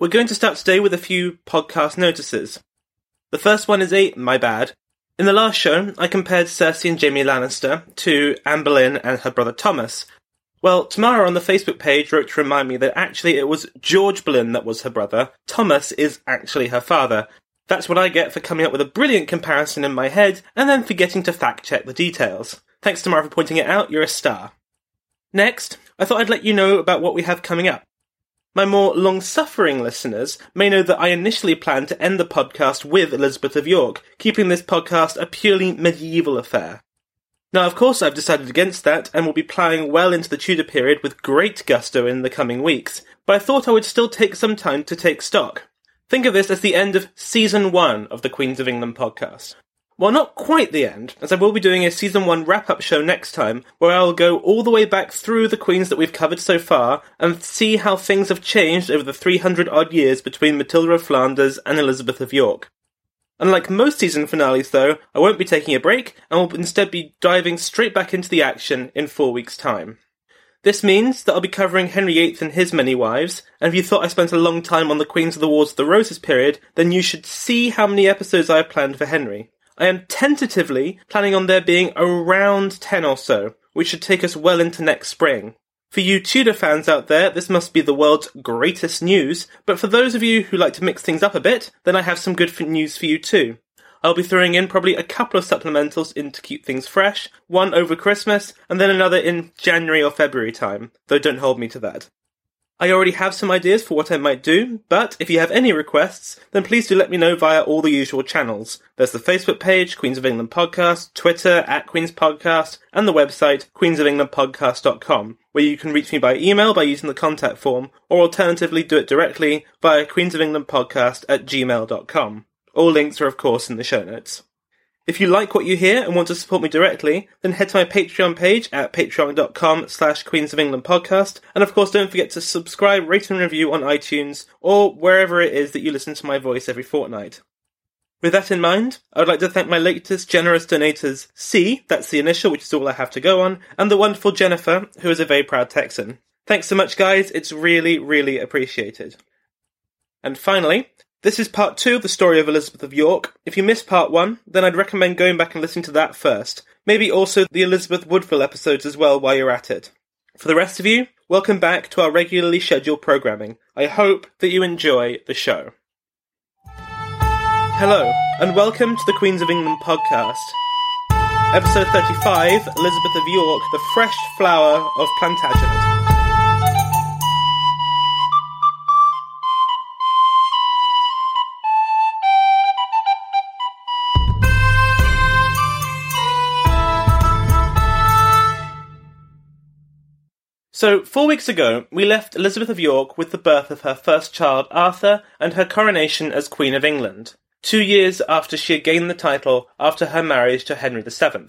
We're going to start today with a few podcast notices. The first one is a my bad. In the last show, I compared Cersei and Jaime Lannister to Anne Boleyn and her brother Thomas. Well, Tamara on the Facebook page wrote to remind me that actually it was George Boleyn that was her brother. Thomas is actually her father. That's what I get for coming up with a brilliant comparison in my head and then forgetting to fact check the details. Thanks Tamara for pointing it out, you're a star. Next, I thought I'd let you know about what we have coming up. My more long suffering listeners may know that I initially planned to end the podcast with Elizabeth of York, keeping this podcast a purely medieval affair. Now, of course, I've decided against that and will be ploughing well into the Tudor period with great gusto in the coming weeks, but I thought I would still take some time to take stock. Think of this as the end of season one of the Queens of England podcast. Well, not quite the end, as I will be doing a season one wrap up show next time, where I'll go all the way back through the queens that we've covered so far and see how things have changed over the 300 odd years between Matilda of Flanders and Elizabeth of York. Unlike most season finales, though, I won't be taking a break and will instead be diving straight back into the action in four weeks' time. This means that I'll be covering Henry VIII and his many wives, and if you thought I spent a long time on the Queens of the Wars of the Roses period, then you should see how many episodes I have planned for Henry. I am tentatively planning on there being around 10 or so, which should take us well into next spring. For you Tudor fans out there, this must be the world's greatest news, but for those of you who like to mix things up a bit, then I have some good news for you too. I'll be throwing in probably a couple of supplementals in to keep things fresh, one over Christmas, and then another in January or February time, though don't hold me to that. I already have some ideas for what I might do, but if you have any requests, then please do let me know via all the usual channels. There's the Facebook page, Queens of England Podcast, Twitter, at Queens Podcast, and the website, queensofenglandpodcast.com, where you can reach me by email by using the contact form, or alternatively do it directly via queensofenglandpodcast at gmail.com. All links are of course in the show notes. If you like what you hear and want to support me directly, then head to my Patreon page at patreon.com slash Queens of England podcast. And of course, don't forget to subscribe, rate and review on iTunes or wherever it is that you listen to my voice every fortnight. With that in mind, I would like to thank my latest generous donators, C, that's the initial, which is all I have to go on, and the wonderful Jennifer, who is a very proud Texan. Thanks so much, guys. It's really, really appreciated. And finally, this is part two of the story of Elizabeth of York. If you missed part one, then I'd recommend going back and listening to that first. Maybe also the Elizabeth Woodville episodes as well while you're at it. For the rest of you, welcome back to our regularly scheduled programming. I hope that you enjoy the show. Hello, and welcome to the Queens of England podcast. Episode 35 Elizabeth of York, the fresh flower of Plantagenet. So, four weeks ago, we left Elizabeth of York with the birth of her first child, Arthur, and her coronation as Queen of England, two years after she had gained the title after her marriage to Henry VII.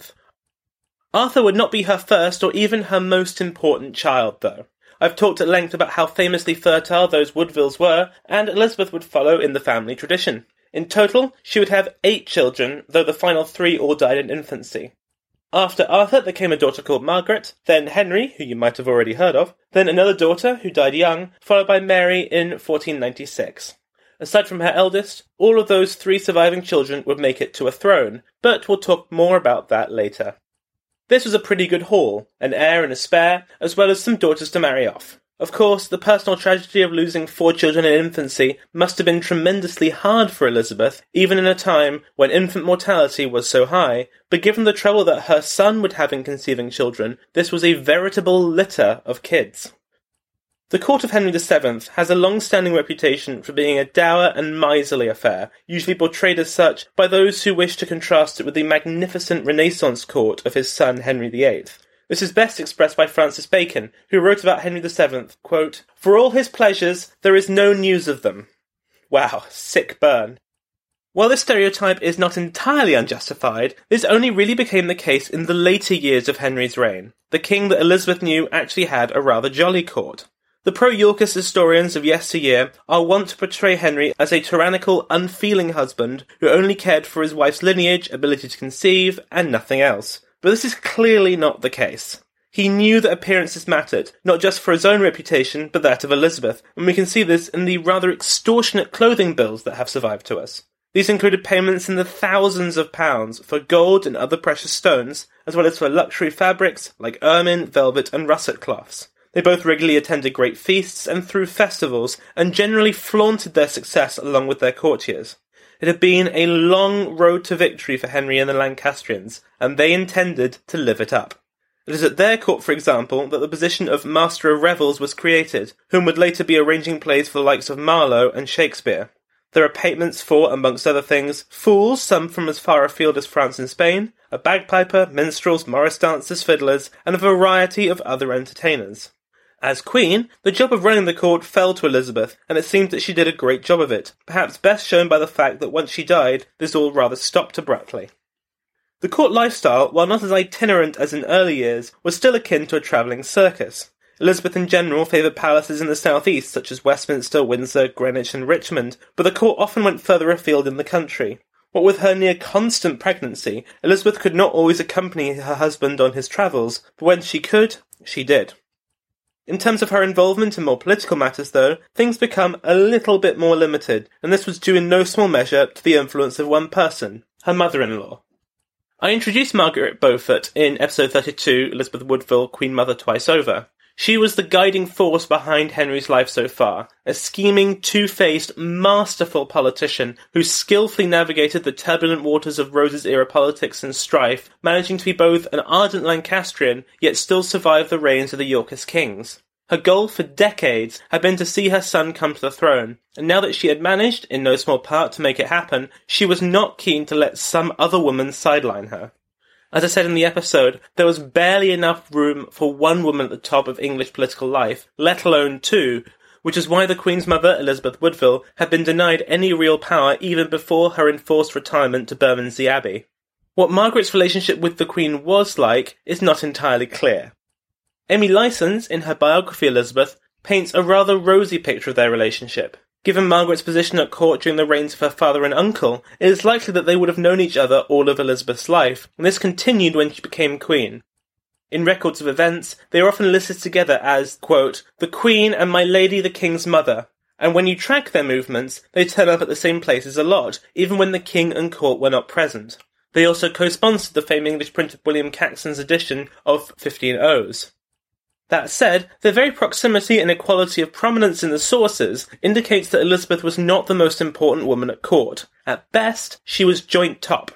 Arthur would not be her first or even her most important child, though. I've talked at length about how famously fertile those Woodvilles were, and Elizabeth would follow in the family tradition. In total, she would have eight children, though the final three all died in infancy. After Arthur, there came a daughter called Margaret, then Henry, who you might have already heard of, then another daughter who died young, followed by Mary in 1496. Aside from her eldest, all of those three surviving children would make it to a throne, but we'll talk more about that later. This was a pretty good haul, an heir and a spare, as well as some daughters to marry off. Of course, the personal tragedy of losing four children in infancy must have been tremendously hard for Elizabeth, even in a time when infant mortality was so high, but given the trouble that her son would have in conceiving children, this was a veritable litter of kids. The court of Henry VII has a long-standing reputation for being a dour and miserly affair, usually portrayed as such by those who wish to contrast it with the magnificent Renaissance court of his son Henry VIII. This is best expressed by Francis Bacon, who wrote about Henry VII, quote, For all his pleasures, there is no news of them. Wow, sick burn. While this stereotype is not entirely unjustified, this only really became the case in the later years of Henry's reign. The king that Elizabeth knew actually had a rather jolly court. The pro-Yorkist historians of yesteryear are wont to portray Henry as a tyrannical, unfeeling husband who only cared for his wife's lineage, ability to conceive, and nothing else. But this is clearly not the case. He knew that appearances mattered, not just for his own reputation, but that of Elizabeth, and we can see this in the rather extortionate clothing bills that have survived to us. These included payments in the thousands of pounds for gold and other precious stones, as well as for luxury fabrics like ermine, velvet, and russet cloths. They both regularly attended great feasts and threw festivals, and generally flaunted their success along with their courtiers. It had been a long road to victory for Henry and the Lancastrians, and they intended to live it up. It is at their court, for example, that the position of Master of Revels was created, whom would later be arranging plays for the likes of Marlowe and Shakespeare. There are patements for, amongst other things, fools, some from as far afield as France and Spain, a bagpiper, minstrels, morris dancers, fiddlers, and a variety of other entertainers. As Queen, the job of running the court fell to Elizabeth, and it seems that she did a great job of it, perhaps best shown by the fact that once she died, this all rather stopped abruptly. The court lifestyle, while not as itinerant as in early years, was still akin to a travelling circus. Elizabeth in general favoured palaces in the southeast, such as Westminster, Windsor, Greenwich, and Richmond, but the court often went further afield in the country. What with her near constant pregnancy, Elizabeth could not always accompany her husband on his travels, but when she could, she did. In terms of her involvement in more political matters, though, things become a little bit more limited, and this was due in no small measure to the influence of one person, her mother-in-law. I introduced Margaret Beaufort in episode 32, Elizabeth Woodville, Queen Mother Twice Over. She was the guiding force behind Henry's life so far, a scheming, two-faced, masterful politician who skillfully navigated the turbulent waters of Rose's era politics and strife, managing to be both an ardent Lancastrian, yet still survive the reigns of the Yorkist kings. Her goal for decades had been to see her son come to the throne, and now that she had managed, in no small part, to make it happen, she was not keen to let some other woman sideline her. As I said in the episode, there was barely enough room for one woman at the top of English political life, let alone two, which is why the Queen's mother, Elizabeth Woodville, had been denied any real power even before her enforced retirement to Bermondsey Abbey. What Margaret's relationship with the Queen was like is not entirely clear. Amy Licence, in her biography Elizabeth, paints a rather rosy picture of their relationship. Given Margaret's position at court during the reigns of her father and uncle, it is likely that they would have known each other all of Elizabeth's life, and this continued when she became queen. In records of events, they are often listed together as, quote, the Queen and my Lady the King's mother, and when you track their movements, they turn up at the same places a lot, even when the King and court were not present. They also co-sponsored the famed English printer William Caxton's edition of 15 O's. That said, the very proximity and equality of prominence in the sources indicates that Elizabeth was not the most important woman at court. At best, she was joint top.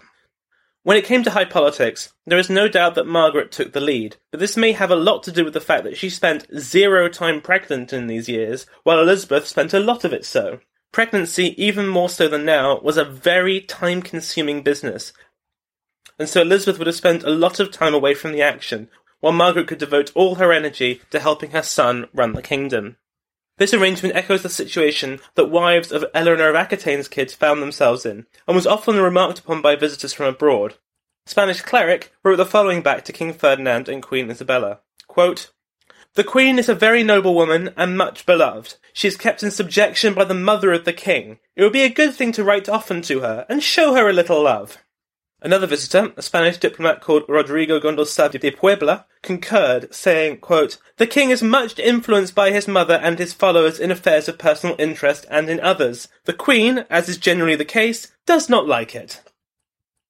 When it came to high politics, there is no doubt that Margaret took the lead, but this may have a lot to do with the fact that she spent zero time pregnant in these years, while Elizabeth spent a lot of it so. Pregnancy, even more so than now, was a very time consuming business, and so Elizabeth would have spent a lot of time away from the action, while Margaret could devote all her energy to helping her son run the kingdom. This arrangement echoes the situation that wives of Eleanor of Aquitaine's kids found themselves in, and was often remarked upon by visitors from abroad. A Spanish cleric wrote the following back to King Ferdinand and Queen Isabella. Quote, the Queen is a very noble woman and much beloved. She is kept in subjection by the mother of the king. It would be a good thing to write often to her and show her a little love. Another visitor, a Spanish diplomat called Rodrigo Gondosavia de Puebla, concurred, saying, quote, The king is much influenced by his mother and his followers in affairs of personal interest and in others. The queen, as is generally the case, does not like it.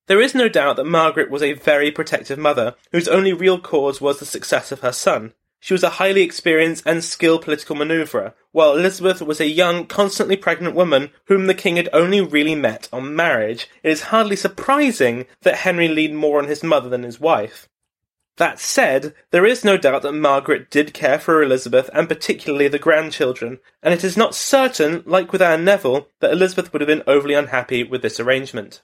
There is no doubt that Margaret was a very protective mother, whose only real cause was the success of her son. She was a highly experienced and skilled political maneuverer, while Elizabeth was a young, constantly pregnant woman whom the king had only really met on marriage. It is hardly surprising that Henry leaned more on his mother than his wife. That said, there is no doubt that Margaret did care for Elizabeth and particularly the grandchildren, and it is not certain, like with Anne Neville, that Elizabeth would have been overly unhappy with this arrangement.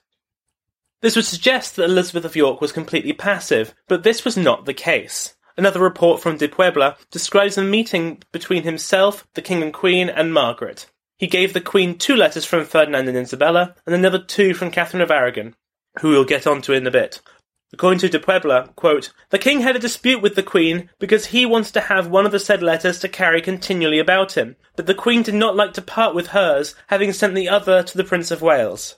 This would suggest that Elizabeth of York was completely passive, but this was not the case. Another report from de Puebla describes a meeting between himself, the King and Queen, and Margaret. He gave the Queen two letters from Ferdinand and Isabella, and another two from Catherine of Aragon, who we'll get on to in a bit. According to de Puebla, quote, the king had a dispute with the queen because he wanted to have one of the said letters to carry continually about him, but the queen did not like to part with hers, having sent the other to the Prince of Wales.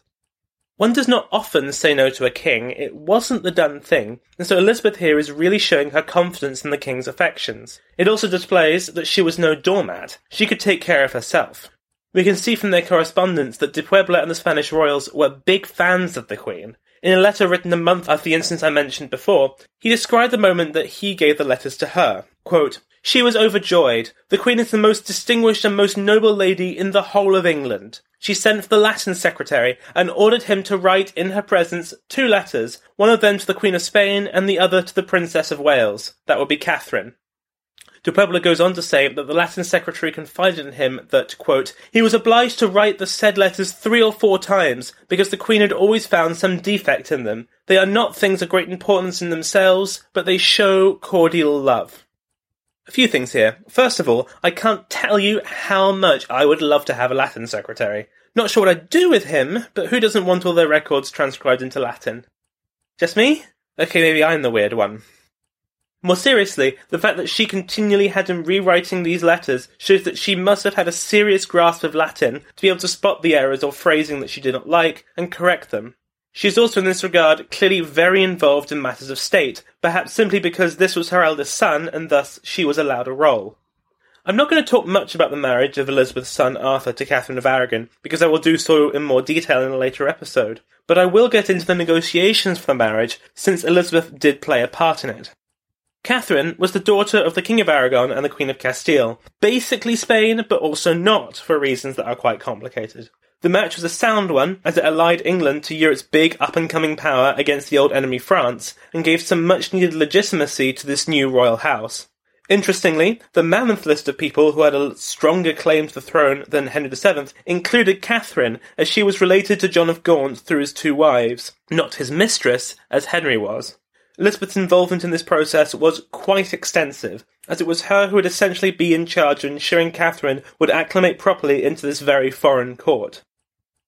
One does not often say no to a king, it wasn't the done thing, and so Elizabeth here is really showing her confidence in the king's affections. It also displays that she was no doormat, she could take care of herself. We can see from their correspondence that de Puebla and the Spanish royals were big fans of the Queen, in a letter written a month after the instance I mentioned before, he described the moment that he gave the letters to her. Quote, she was overjoyed. The Queen is the most distinguished and most noble lady in the whole of England. She sent for the Latin secretary and ordered him to write in her presence two letters, one of them to the Queen of Spain and the other to the Princess of Wales. That would be Catherine. De Puebla goes on to say that the Latin secretary confided in him that, quote, he was obliged to write the said letters three or four times because the Queen had always found some defect in them. They are not things of great importance in themselves, but they show cordial love. A few things here. First of all, I can't tell you how much I would love to have a Latin secretary. Not sure what I'd do with him, but who doesn't want all their records transcribed into Latin? Just me? Okay, maybe I'm the weird one. More seriously, the fact that she continually had him rewriting these letters shows that she must have had a serious grasp of Latin to be able to spot the errors or phrasing that she did not like and correct them. She is also in this regard clearly very involved in matters of state, perhaps simply because this was her eldest son and thus she was allowed a role. I'm not going to talk much about the marriage of Elizabeth's son Arthur to Catherine of Aragon, because I will do so in more detail in a later episode, but I will get into the negotiations for the marriage, since Elizabeth did play a part in it. Catherine was the daughter of the King of Aragon and the Queen of Castile, basically Spain, but also not, for reasons that are quite complicated. The match was a sound one, as it allied England to Europe's big up and coming power against the old enemy France, and gave some much needed legitimacy to this new royal house. Interestingly, the mammoth list of people who had a stronger claim to the throne than Henry VII included Catherine, as she was related to John of Gaunt through his two wives, not his mistress, as Henry was. Elizabeth's involvement in this process was quite extensive, as it was her who would essentially be in charge of ensuring Catherine would acclimate properly into this very foreign court.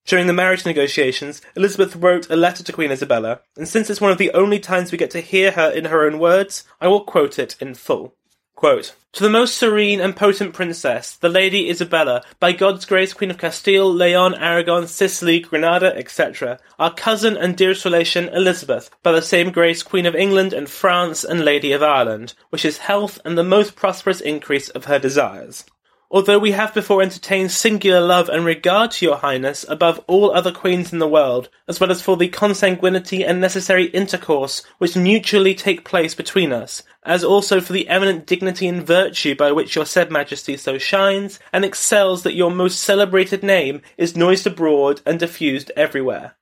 During the marriage negotiations, Elizabeth wrote a letter to Queen Isabella, and since it's one of the only times we get to hear her in her own words, I will quote it in full. Quote, to the most serene and potent princess, the Lady Isabella, by God's grace Queen of Castile, Leon, Aragon, Sicily, Granada, etc., our cousin and dearest relation Elizabeth, by the same grace Queen of England and France and Lady of Ireland, wishes health and the most prosperous increase of her desires. Although we have before entertained singular love and regard to your highness above all other queens in the world, as well as for the consanguinity and necessary intercourse which mutually take place between us, as also for the eminent dignity and virtue by which your said majesty so shines, and excels that your most celebrated name is noised abroad and diffused everywhere.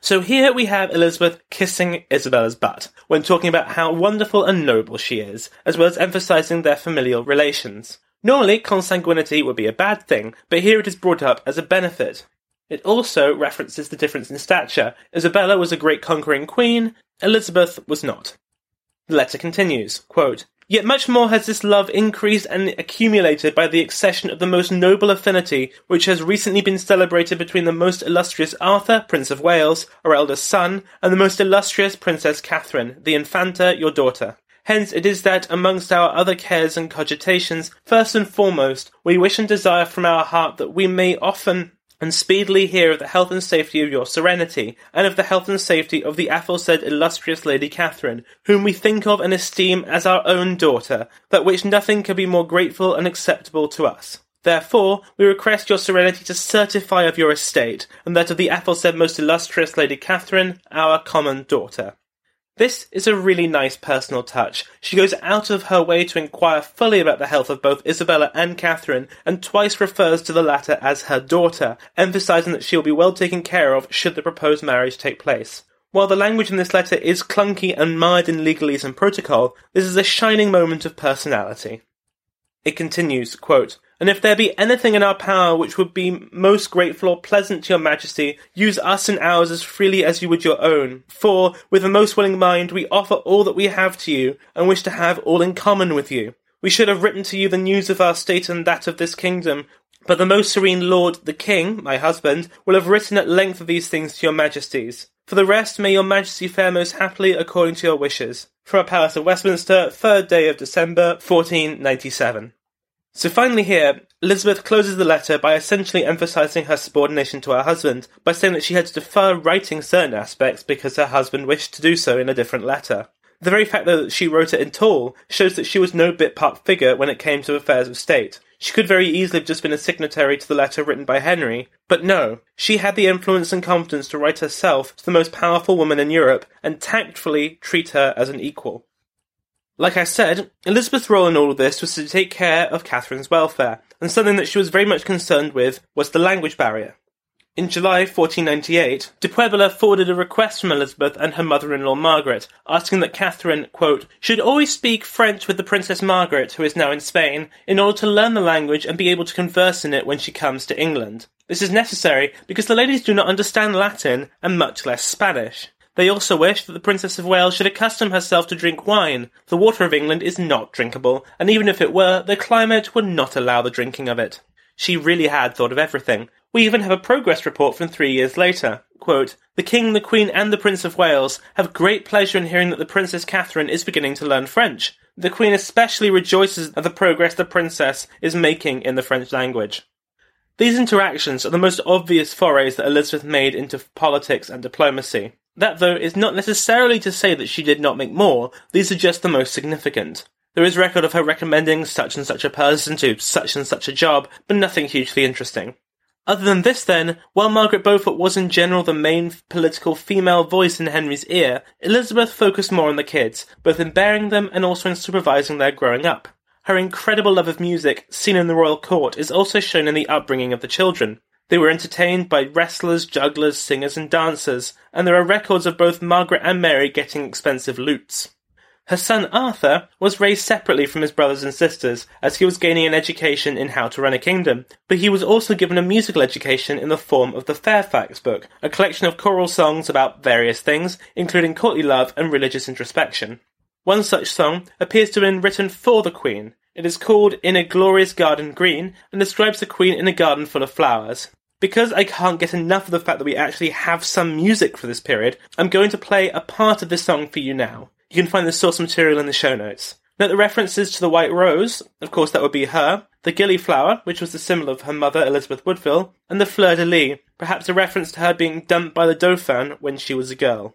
So here we have Elizabeth kissing Isabella's butt when talking about how wonderful and noble she is, as well as emphasizing their familial relations. Normally, consanguinity would be a bad thing, but here it is brought up as a benefit. It also references the difference in stature. Isabella was a great conquering queen, Elizabeth was not. The letter continues, quote, Yet much more has this love increased and accumulated by the accession of the most noble affinity which has recently been celebrated between the most illustrious Arthur, Prince of Wales, our eldest son, and the most illustrious Princess Catherine, the Infanta, your daughter. Hence it is that amongst our other cares and cogitations, first and foremost, we wish and desire from our heart that we may often and speedily hear of the health and safety of your serenity, and of the health and safety of the aforesaid illustrious Lady Catherine, whom we think of and esteem as our own daughter, that which nothing can be more grateful and acceptable to us. Therefore, we request your serenity to certify of your estate, and that of the aforesaid most illustrious Lady Catherine, our common daughter. This is a really nice personal touch. She goes out of her way to inquire fully about the health of both Isabella and Catherine, and twice refers to the latter as her daughter, emphasizing that she will be well taken care of should the proposed marriage take place. While the language in this letter is clunky and mired in legalese and protocol, this is a shining moment of personality. It continues, quote, and if there be anything in our power which would be most grateful or pleasant to your majesty, use us and ours as freely as you would your own. For, with a most willing mind, we offer all that we have to you, and wish to have all in common with you. We should have written to you the news of our state and that of this kingdom, but the most serene lord, the king, my husband, will have written at length of these things to your majesties. For the rest, may your majesty fare most happily according to your wishes. From a palace of Westminster, 3rd day of December, 1497. So finally here, Elizabeth closes the letter by essentially emphasizing her subordination to her husband, by saying that she had to defer writing certain aspects because her husband wished to do so in a different letter. The very fact that she wrote it in tall shows that she was no bit part figure when it came to affairs of state. She could very easily have just been a signatory to the letter written by Henry, but no, she had the influence and confidence to write herself to the most powerful woman in Europe and tactfully treat her as an equal. Like I said, Elizabeth's role in all of this was to take care of Catherine's welfare, and something that she was very much concerned with was the language barrier. In July 1498, de Puebla forwarded a request from Elizabeth and her mother-in-law Margaret, asking that Catherine, quote, should always speak French with the Princess Margaret, who is now in Spain, in order to learn the language and be able to converse in it when she comes to England. This is necessary because the ladies do not understand Latin and much less Spanish. They also wished that the Princess of Wales should accustom herself to drink wine. The water of England is not drinkable, and even if it were, the climate would not allow the drinking of it. She really had thought of everything. We even have a progress report from three years later. Quote, the King, the Queen, and the Prince of Wales have great pleasure in hearing that the Princess Catherine is beginning to learn French. The Queen especially rejoices at the progress the Princess is making in the French language. These interactions are the most obvious forays that Elizabeth made into politics and diplomacy. That, though, is not necessarily to say that she did not make more, these are just the most significant. There is record of her recommending such and such a person to such and such a job, but nothing hugely interesting. Other than this, then, while Margaret Beaufort was in general the main political female voice in Henry's ear, Elizabeth focused more on the kids, both in bearing them and also in supervising their growing up. Her incredible love of music, seen in the royal court, is also shown in the upbringing of the children. They were entertained by wrestlers, jugglers, singers, and dancers, and there are records of both Margaret and Mary getting expensive lutes. Her son Arthur was raised separately from his brothers and sisters, as he was gaining an education in how to run a kingdom, but he was also given a musical education in the form of the Fairfax Book, a collection of choral songs about various things, including courtly love and religious introspection. One such song appears to have been written for the Queen. It is called In a Glorious Garden Green and describes the Queen in a garden full of flowers. Because I can't get enough of the fact that we actually have some music for this period, I'm going to play a part of this song for you now. You can find the source material in the show notes. Note the references to the white rose, of course that would be her, the gillyflower, which was the symbol of her mother Elizabeth Woodville, and the fleur de lis, perhaps a reference to her being dumped by the Dauphin when she was a girl.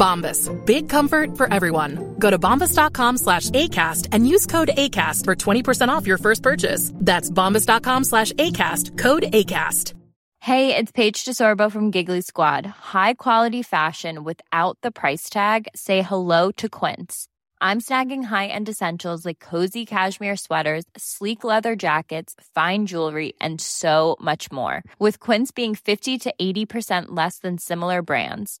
Bombas. Big comfort for everyone. Go to bombas.com slash ACAST and use code ACAST for 20% off your first purchase. That's bombas.com slash ACAST. Code ACAST. Hey, it's Paige DeSorbo from Giggly Squad. High quality fashion without the price tag? Say hello to Quince. I'm snagging high-end essentials like cozy cashmere sweaters, sleek leather jackets, fine jewelry, and so much more. With Quince being 50 to 80% less than similar brands.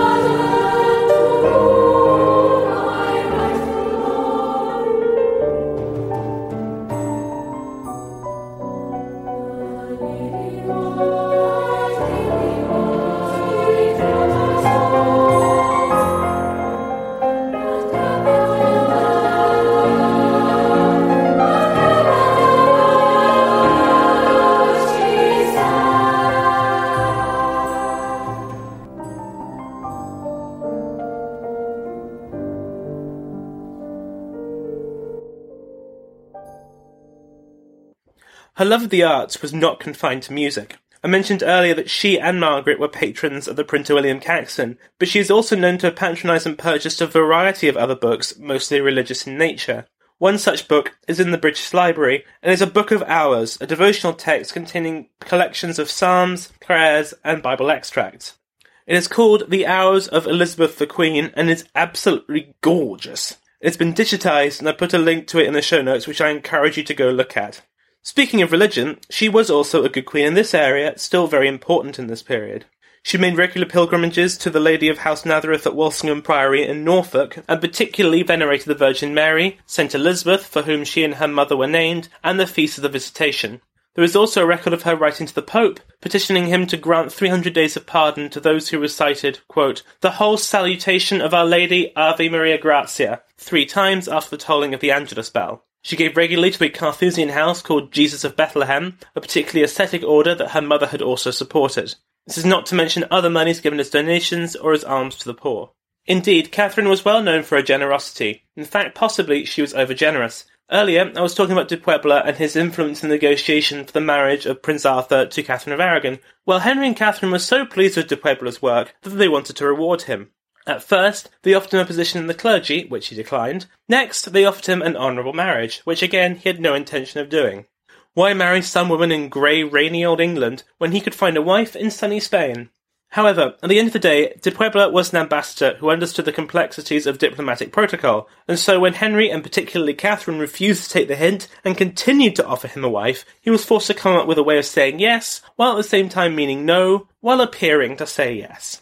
Her love of the arts was not confined to music. I mentioned earlier that she and Margaret were patrons of the printer William Caxton, but she is also known to have patronised and purchased a variety of other books, mostly religious in nature. One such book is in the British Library and is a Book of Hours, a devotional text containing collections of psalms, prayers, and Bible extracts. It is called The Hours of Elizabeth the Queen and is absolutely gorgeous. It's been digitized and I put a link to it in the show notes which I encourage you to go look at. Speaking of religion, she was also a good queen in this area, still very important in this period. She made regular pilgrimages to the Lady of House Nazareth at Walsingham Priory in Norfolk, and particularly venerated the Virgin Mary, St. Elizabeth, for whom she and her mother were named, and the Feast of the Visitation. There is also a record of her writing to the Pope, petitioning him to grant 300 days of pardon to those who recited, quote, the whole salutation of Our Lady Ave Maria Grazia, three times after the tolling of the Angelus bell. She gave regularly to a Carthusian house called Jesus of Bethlehem, a particularly ascetic order that her mother had also supported. This is not to mention other monies given as donations or as alms to the poor. Indeed, Catherine was well known for her generosity. In fact, possibly she was overgenerous. Earlier, I was talking about de Puebla and his influence in the negotiation for the marriage of Prince Arthur to Catherine of Aragon. Well, Henry and Catherine were so pleased with de Puebla's work that they wanted to reward him. At first, they offered him a position in the clergy, which he declined. Next, they offered him an honourable marriage, which again he had no intention of doing. Why marry some woman in grey, rainy old England when he could find a wife in sunny Spain? However, at the end of the day, de Puebla was an ambassador who understood the complexities of diplomatic protocol, and so when Henry and particularly Catherine refused to take the hint and continued to offer him a wife, he was forced to come up with a way of saying yes, while at the same time meaning no, while appearing to say yes.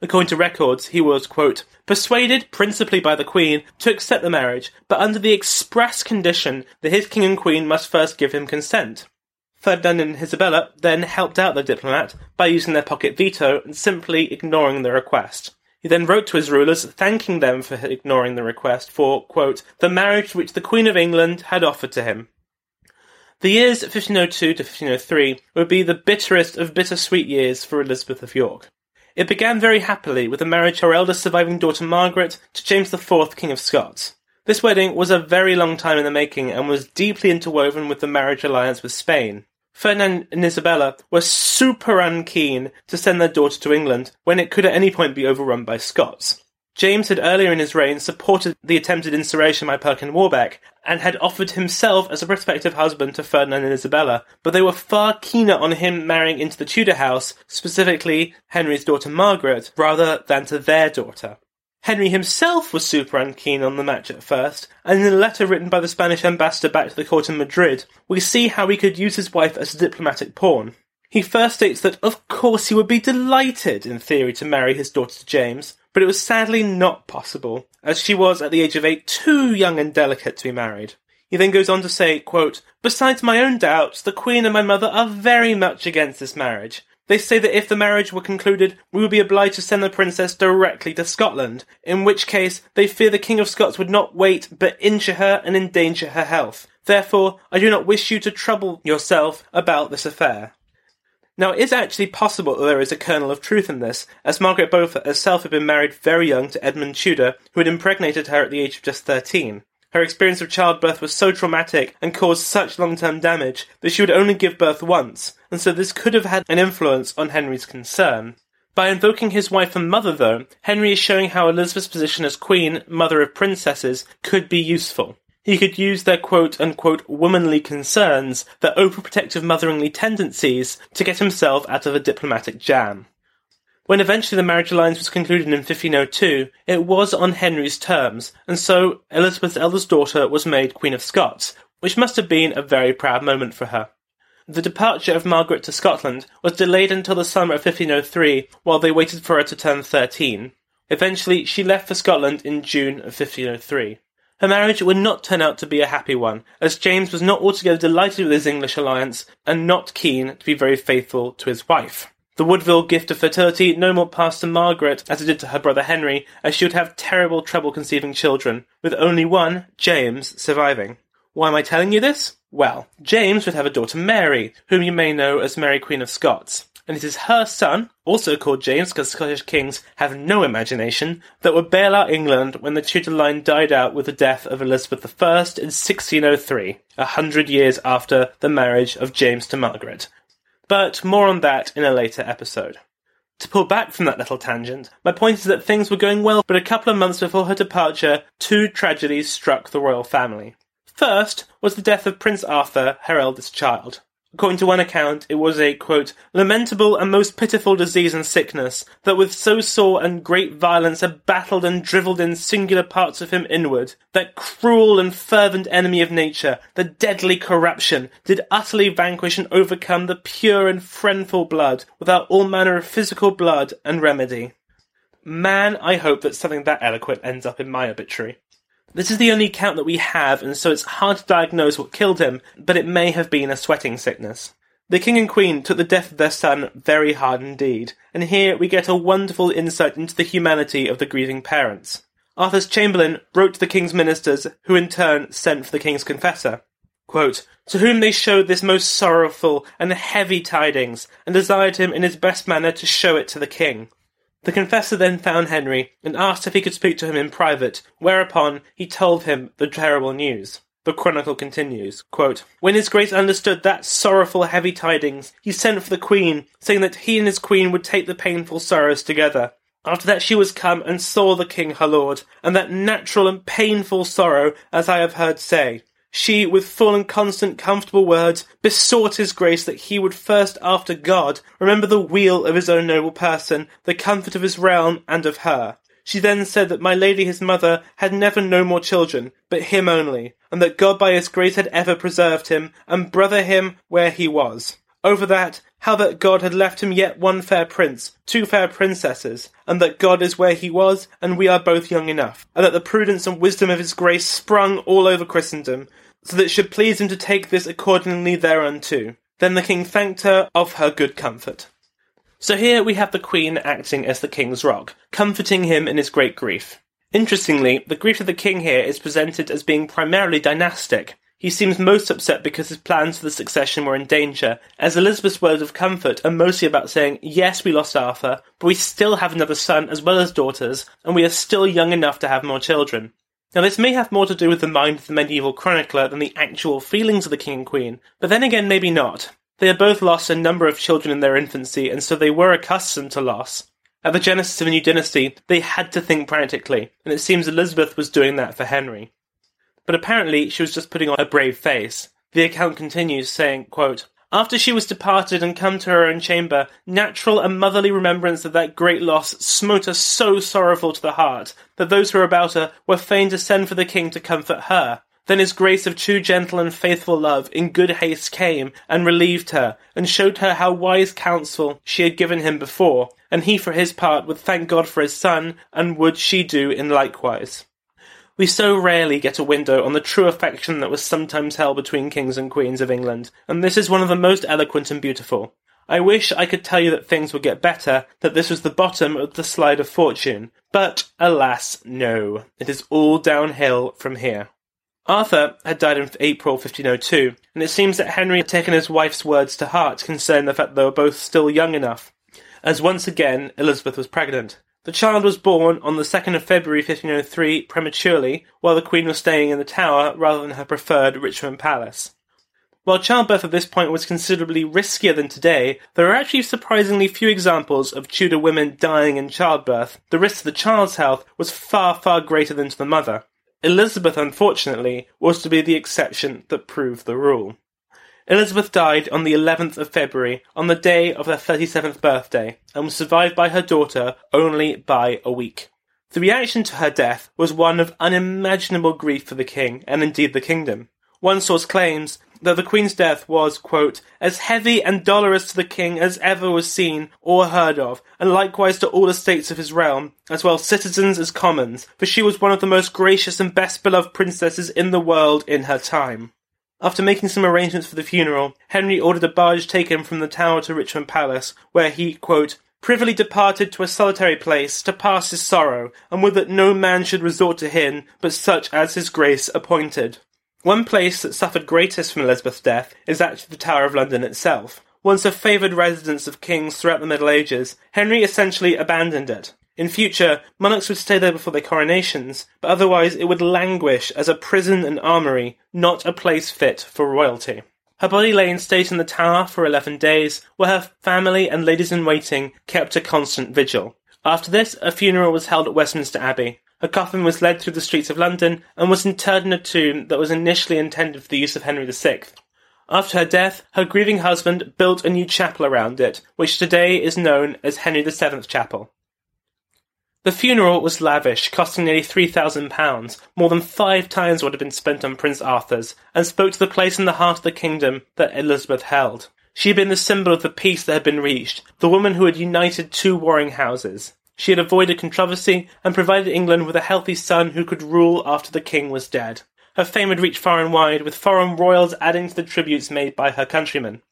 According to records, he was, quote, persuaded, principally by the Queen, to accept the marriage, but under the express condition that his King and Queen must first give him consent. Ferdinand and Isabella then helped out the diplomat by using their pocket veto and simply ignoring the request. He then wrote to his rulers thanking them for ignoring the request for, quote, the marriage which the Queen of England had offered to him. The years 1502 to 1503 would be the bitterest of bittersweet years for Elizabeth of York. It began very happily with the marriage of her eldest surviving daughter Margaret to James IV, King of Scots. This wedding was a very long time in the making and was deeply interwoven with the marriage alliance with Spain. Ferdinand and Isabella were super unkeen to send their daughter to England when it could at any point be overrun by Scots. James had earlier in his reign supported the attempted instauration by Perkin Warbeck and had offered himself as a prospective husband to Ferdinand and Isabella, but they were far keener on him marrying into the Tudor house, specifically Henry's daughter Margaret, rather than to their daughter. Henry himself was super unkeen on the match at first, and in a letter written by the Spanish ambassador back to the court in Madrid, we see how he could use his wife as a diplomatic pawn. He first states that, of course, he would be delighted, in theory, to marry his daughter to James, but it was sadly not possible, as she was, at the age of eight, too young and delicate to be married. He then goes on to say, quote, Besides my own doubts, the Queen and my mother are very much against this marriage. They say that if the marriage were concluded, we would be obliged to send the princess directly to Scotland, in which case they fear the King of Scots would not wait but injure her and endanger her health. Therefore, I do not wish you to trouble yourself about this affair. Now, it is actually possible that there is a kernel of truth in this, as Margaret Beaufort herself had been married very young to Edmund Tudor, who had impregnated her at the age of just 13. Her experience of childbirth was so traumatic and caused such long-term damage that she would only give birth once, and so this could have had an influence on Henry's concern. By invoking his wife and mother, though, Henry is showing how Elizabeth's position as queen, mother of princesses, could be useful. He could use their quote unquote womanly concerns, their overprotective motherly tendencies, to get himself out of a diplomatic jam. When eventually the marriage alliance was concluded in 1502, it was on Henry's terms, and so Elizabeth's eldest daughter was made Queen of Scots, which must have been a very proud moment for her. The departure of Margaret to Scotland was delayed until the summer of 1503 while they waited for her to turn 13. Eventually, she left for Scotland in June of 1503. Her marriage would not turn out to be a happy one, as James was not altogether delighted with his English alliance and not keen to be very faithful to his wife. The Woodville gift of fertility no more passed to Margaret as it did to her brother Henry, as she would have terrible trouble conceiving children, with only one, James, surviving. Why am I telling you this? Well, James would have a daughter Mary, whom you may know as Mary Queen of Scots, and it is her son, also called James because Scottish kings have no imagination, that would bail out England when the Tudor line died out with the death of Elizabeth I in 1603, a hundred years after the marriage of James to Margaret, but more on that in a later episode. To pull back from that little tangent, my point is that things were going well, but a couple of months before her departure, two tragedies struck the royal family. First was the death of Prince Arthur, her eldest child. According to one account, it was a, quote, lamentable and most pitiful disease and sickness, that with so sore and great violence had battled and drivelled in singular parts of him inward, that cruel and fervent enemy of nature, the deadly corruption, did utterly vanquish and overcome the pure and friendful blood, without all manner of physical blood and remedy. Man, I hope that something that eloquent ends up in my obituary. This is the only account that we have, and so it's hard to diagnose what killed him, but it may have been a sweating sickness. The king and queen took the death of their son very hard indeed, and here we get a wonderful insight into the humanity of the grieving parents. Arthur's chamberlain wrote to the king's ministers, who in turn sent for the king's confessor. Quote, to whom they showed this most sorrowful and heavy tidings, and desired him in his best manner to show it to the king. The confessor then found Henry and asked if he could speak to him in private, whereupon he told him the terrible news. The chronicle continues, quote, When his grace understood that sorrowful heavy tidings, he sent for the queen, saying that he and his queen would take the painful sorrows together. After that she was come and saw the king her lord, and that natural and painful sorrow, as I have heard say. She, with full and constant comfortable words, besought his grace that he would first after God remember the weal of his own noble person, the comfort of his realm and of her. She then said that my lady his mother had never no more children, but him only, and that God by his grace had ever preserved him, and brother him where he was. Over that, how that God had left him yet one fair prince, two fair princesses, and that God is where he was, and we are both young enough, and that the prudence and wisdom of his grace sprung all over Christendom, so that it should please him to take this accordingly thereunto. Then the king thanked her of her good comfort. So here we have the queen acting as the king's rock, comforting him in his great grief. Interestingly, the grief of the king here is presented as being primarily dynastic, he seems most upset because his plans for the succession were in danger, as Elizabeth's words of comfort are mostly about saying, yes, we lost Arthur, but we still have another son as well as daughters, and we are still young enough to have more children. Now, this may have more to do with the mind of the medieval chronicler than the actual feelings of the king and queen, but then again, maybe not. They had both lost a number of children in their infancy, and so they were accustomed to loss. At the genesis of a new dynasty, they had to think practically, and it seems Elizabeth was doing that for Henry but apparently she was just putting on a brave face. The account continues saying, quote, After she was departed and come to her own chamber, natural and motherly remembrance of that great loss smote her so sorrowful to the heart that those who were about her were fain to send for the king to comfort her. Then his grace of true gentle and faithful love in good haste came and relieved her, and showed her how wise counsel she had given him before, and he for his part would thank God for his son, and would she do in likewise. We so rarely get a window on the true affection that was sometimes held between kings and queens of England, and this is one of the most eloquent and beautiful. I wish I could tell you that things would get better, that this was the bottom of the slide of fortune, but alas, no. It is all downhill from here. Arthur had died in April 1502, and it seems that Henry had taken his wife's words to heart concerning the fact that they were both still young enough, as once again Elizabeth was pregnant. The child was born on the 2nd of February 1503 prematurely, while the Queen was staying in the Tower rather than her preferred Richmond Palace. While childbirth at this point was considerably riskier than today, there are actually surprisingly few examples of Tudor women dying in childbirth. The risk to the child's health was far, far greater than to the mother. Elizabeth, unfortunately, was to be the exception that proved the rule. Elizabeth died on the 11th of February, on the day of her 37th birthday, and was survived by her daughter only by a week. The reaction to her death was one of unimaginable grief for the king, and indeed the kingdom. One source claims that the Queen's death was, quote, as heavy and dolorous to the King as ever was seen or heard of, and likewise to all the states of his realm, as well citizens as commons, for she was one of the most gracious and best beloved princesses in the world in her time. After making some arrangements for the funeral, Henry ordered a barge taken from the Tower to Richmond Palace, where he, quote, privily departed to a solitary place to pass his sorrow, and would that no man should resort to him but such as his grace appointed. One place that suffered greatest from Elizabeth's death is actually the Tower of London itself. Once a favoured residence of kings throughout the Middle Ages, Henry essentially abandoned it. In future, monarchs would stay there before their coronations, but otherwise it would languish as a prison and armoury, not a place fit for royalty. Her body lay in state in the tower for eleven days, where her family and ladies in waiting kept a constant vigil. After this, a funeral was held at Westminster Abbey. Her coffin was led through the streets of London and was interred in a tomb that was initially intended for the use of Henry VI. After her death, her grieving husband built a new chapel around it, which today is known as Henry VII Chapel. The funeral was lavish, costing nearly £3,000, more than five times what had been spent on Prince Arthur's, and spoke to the place in the heart of the kingdom that Elizabeth held. She had been the symbol of the peace that had been reached, the woman who had united two warring houses. She had avoided controversy and provided England with a healthy son who could rule after the king was dead. Her fame had reached far and wide, with foreign royals adding to the tributes made by her countrymen.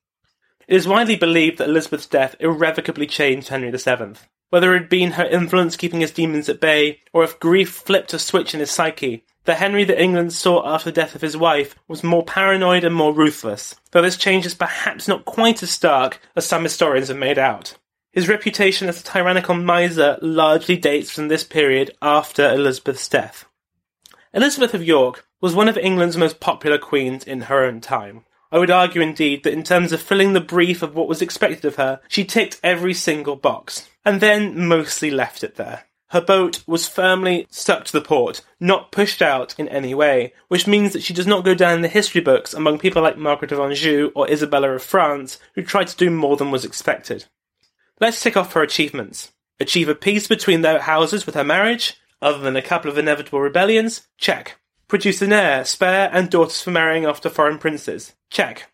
It is widely believed that Elizabeth's death irrevocably changed Henry VII. Whether it had been her influence keeping his demons at bay, or if grief flipped a switch in his psyche, the Henry that England saw after the death of his wife was more paranoid and more ruthless, though this change is perhaps not quite as stark as some historians have made out. His reputation as a tyrannical miser largely dates from this period after Elizabeth's death. Elizabeth of York was one of England's most popular queens in her own time. I would argue indeed that in terms of filling the brief of what was expected of her, she ticked every single box and then mostly left it there. Her boat was firmly stuck to the port, not pushed out in any way, which means that she does not go down in the history books among people like Margaret of Anjou or Isabella of France, who tried to do more than was expected. Let's tick off her achievements. Achieve a peace between their houses with her marriage, other than a couple of inevitable rebellions? Check. Produce an heir, spare, and daughters for marrying after foreign princes? Check.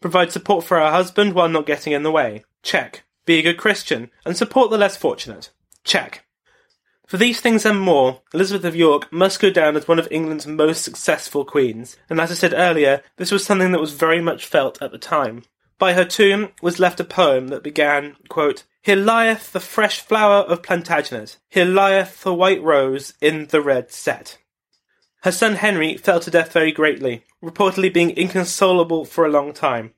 Provide support for her husband while not getting in the way? Check. Be a good Christian, and support the less fortunate. Check. For these things and more, Elizabeth of York must go down as one of England's most successful queens, and as I said earlier, this was something that was very much felt at the time. By her tomb was left a poem that began, quote, Here lieth the fresh flower of Plantagenet, here lieth the white rose in the red set. Her son Henry fell to death very greatly, reportedly being inconsolable for a long time.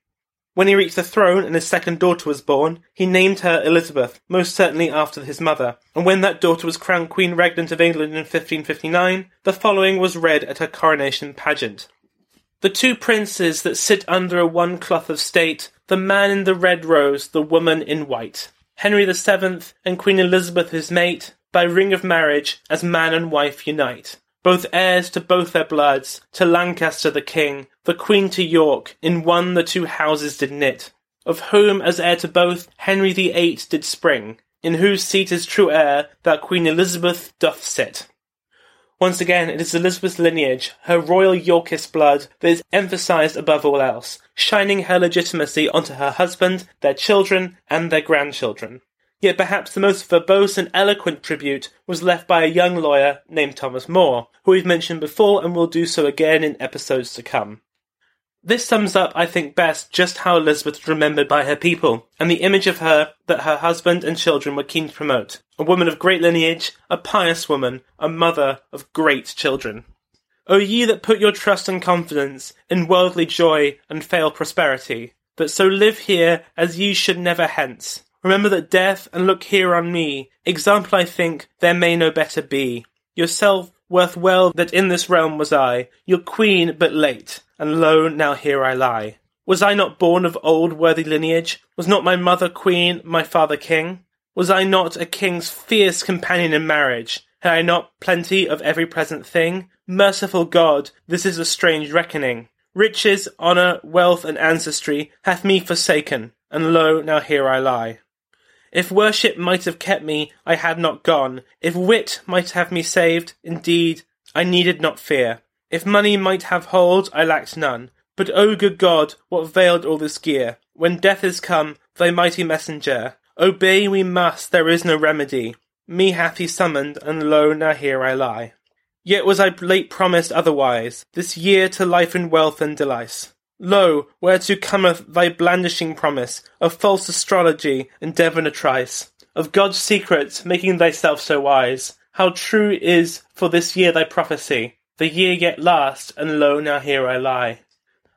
When he reached the throne and his second daughter was born, he named her Elizabeth, most certainly after his mother. And when that daughter was crowned Queen Regnant of England in 1559, the following was read at her coronation pageant. The two princes that sit under a one cloth of state, the man in the red rose, the woman in white. Henry the Seventh and Queen Elizabeth his mate, by ring of marriage, as man and wife unite. Both heirs to both their bloods, to Lancaster the king, the queen to York, in one the two houses did knit, of whom as heir to both Henry the Eighth did spring, in whose seat as true heir that Queen Elizabeth doth sit. Once again, it is Elizabeth's lineage, her royal Yorkist blood, that is emphasized above all else, shining her legitimacy onto her husband, their children, and their grandchildren. Yet perhaps the most verbose and eloquent tribute was left by a young lawyer named Thomas More, who we've mentioned before and will do so again in episodes to come. This sums up, I think, best just how Elizabeth was remembered by her people, and the image of her that her husband and children were keen to promote. A woman of great lineage, a pious woman, a mother of great children. O ye that put your trust and confidence in worldly joy and fail prosperity, that so live here as ye should never hence. Remember that death, and look here on me, example I think there may no better be. Yourself worth well that in this realm was I, your queen but late, and lo, now here I lie. Was I not born of old worthy lineage? Was not my mother queen, my father king? Was I not a king's fierce companion in marriage? Had I not plenty of every present thing? Merciful God, this is a strange reckoning. Riches, honour, wealth, and ancestry hath me forsaken, and lo, now here I lie. If worship might have kept me, I had not gone. If wit might have me saved, indeed, I needed not fear. If money might have hold, I lacked none. But, O good God, what veiled all this gear? When death is come, thy mighty messenger, obey we must, there is no remedy. Me hath he summoned, and lo, now here I lie. Yet was I late promised otherwise, this year to life and wealth and delice. Lo, whereto cometh thy blandishing promise of false astrology and divinatrice, of God's secrets making thyself so wise? How true is for this year thy prophecy, the year yet last, and lo, now here I lie.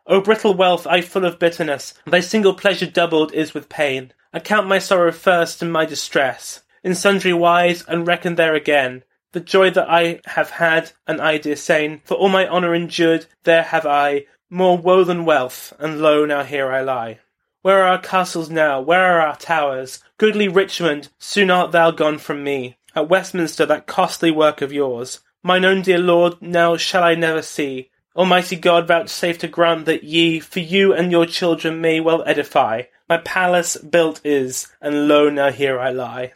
O brittle wealth, I full of bitterness, thy single pleasure doubled is with pain. Account my sorrow first and my distress, in sundry wise, and reckon there again. The joy that I have had, and I dear sane, for all my honour endured, there have I more woe than wealth, and lo, now here I lie. Where are our castles now? Where are our towers? Goodly Richmond, soon art thou gone from me. At Westminster, that costly work of yours. Mine own dear lord, now shall I never see. Almighty God, vouchsafe to grant that ye, for you and your children, may well edify. My palace built is, and lo, now here I lie.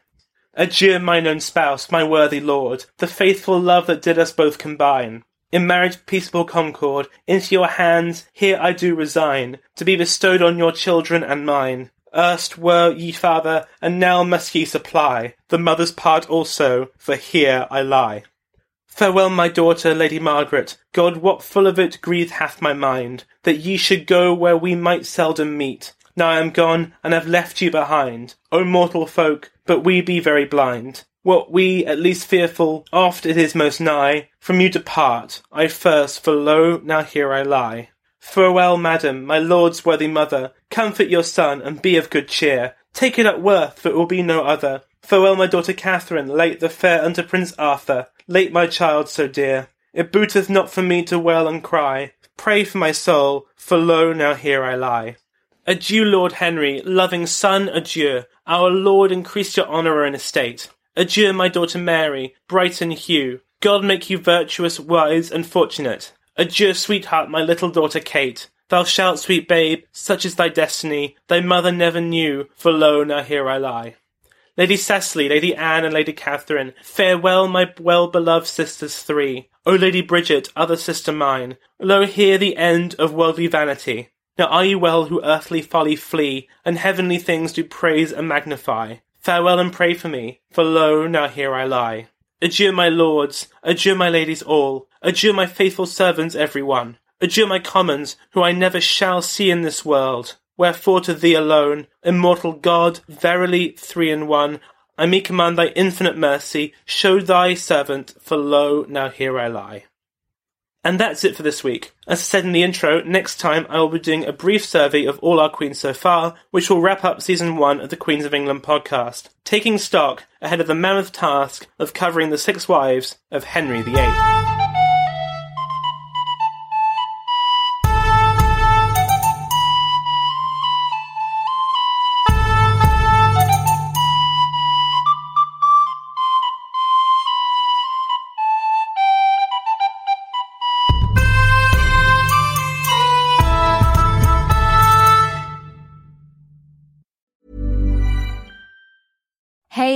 Adieu, mine own spouse, my worthy lord, the faithful love that did us both combine. In marriage peaceable concord, into your hands here I do resign, to be bestowed on your children and mine. Erst were ye father, and now must ye supply the mother's part also, for here I lie. Farewell, my daughter, Lady Margaret. God, what full of it grief hath my mind, that ye should go where we might seldom meet. Now I am gone, and have left you behind. O mortal folk, but we be very blind. What we at least fearful, oft it is most nigh, from you depart. I first, for lo, now here I lie. Farewell, madam, my lord's worthy mother. Comfort your son, and be of good cheer. Take it at worth, for it will be no other. Farewell, my daughter Catherine, late the fair unto Prince Arthur, late my child so dear. It booteth not for me to wail and cry. Pray for my soul, for lo, now here I lie. Adieu, Lord Henry, loving son, adieu. Our Lord increase your honour and estate. Adieu, my daughter Mary, bright and hue. God make you virtuous, wise, and fortunate. Adieu, sweetheart, my little daughter Kate. Thou shalt, sweet babe, such is thy destiny, thy mother never knew, for lo, now here I lie. Lady Cecily, Lady Anne, and Lady Catherine, farewell, my well-beloved sisters three. O Lady Bridget, other sister mine, lo, here the end of worldly vanity. Now are ye well who earthly folly flee, and heavenly things do praise and magnify? Farewell and pray for me, for lo, now here I lie. Adieu, my lords, adieu, my ladies all, adieu, my faithful servants every one, adieu, my commons, who I never shall see in this world. Wherefore to thee alone, immortal God, verily three in one, I me command thy infinite mercy, show thy servant, for lo, now here I lie. And that's it for this week. As I said in the intro, next time I will be doing a brief survey of all our queens so far, which will wrap up season one of the Queens of England podcast, taking stock ahead of the mammoth task of covering the six wives of Henry VIII.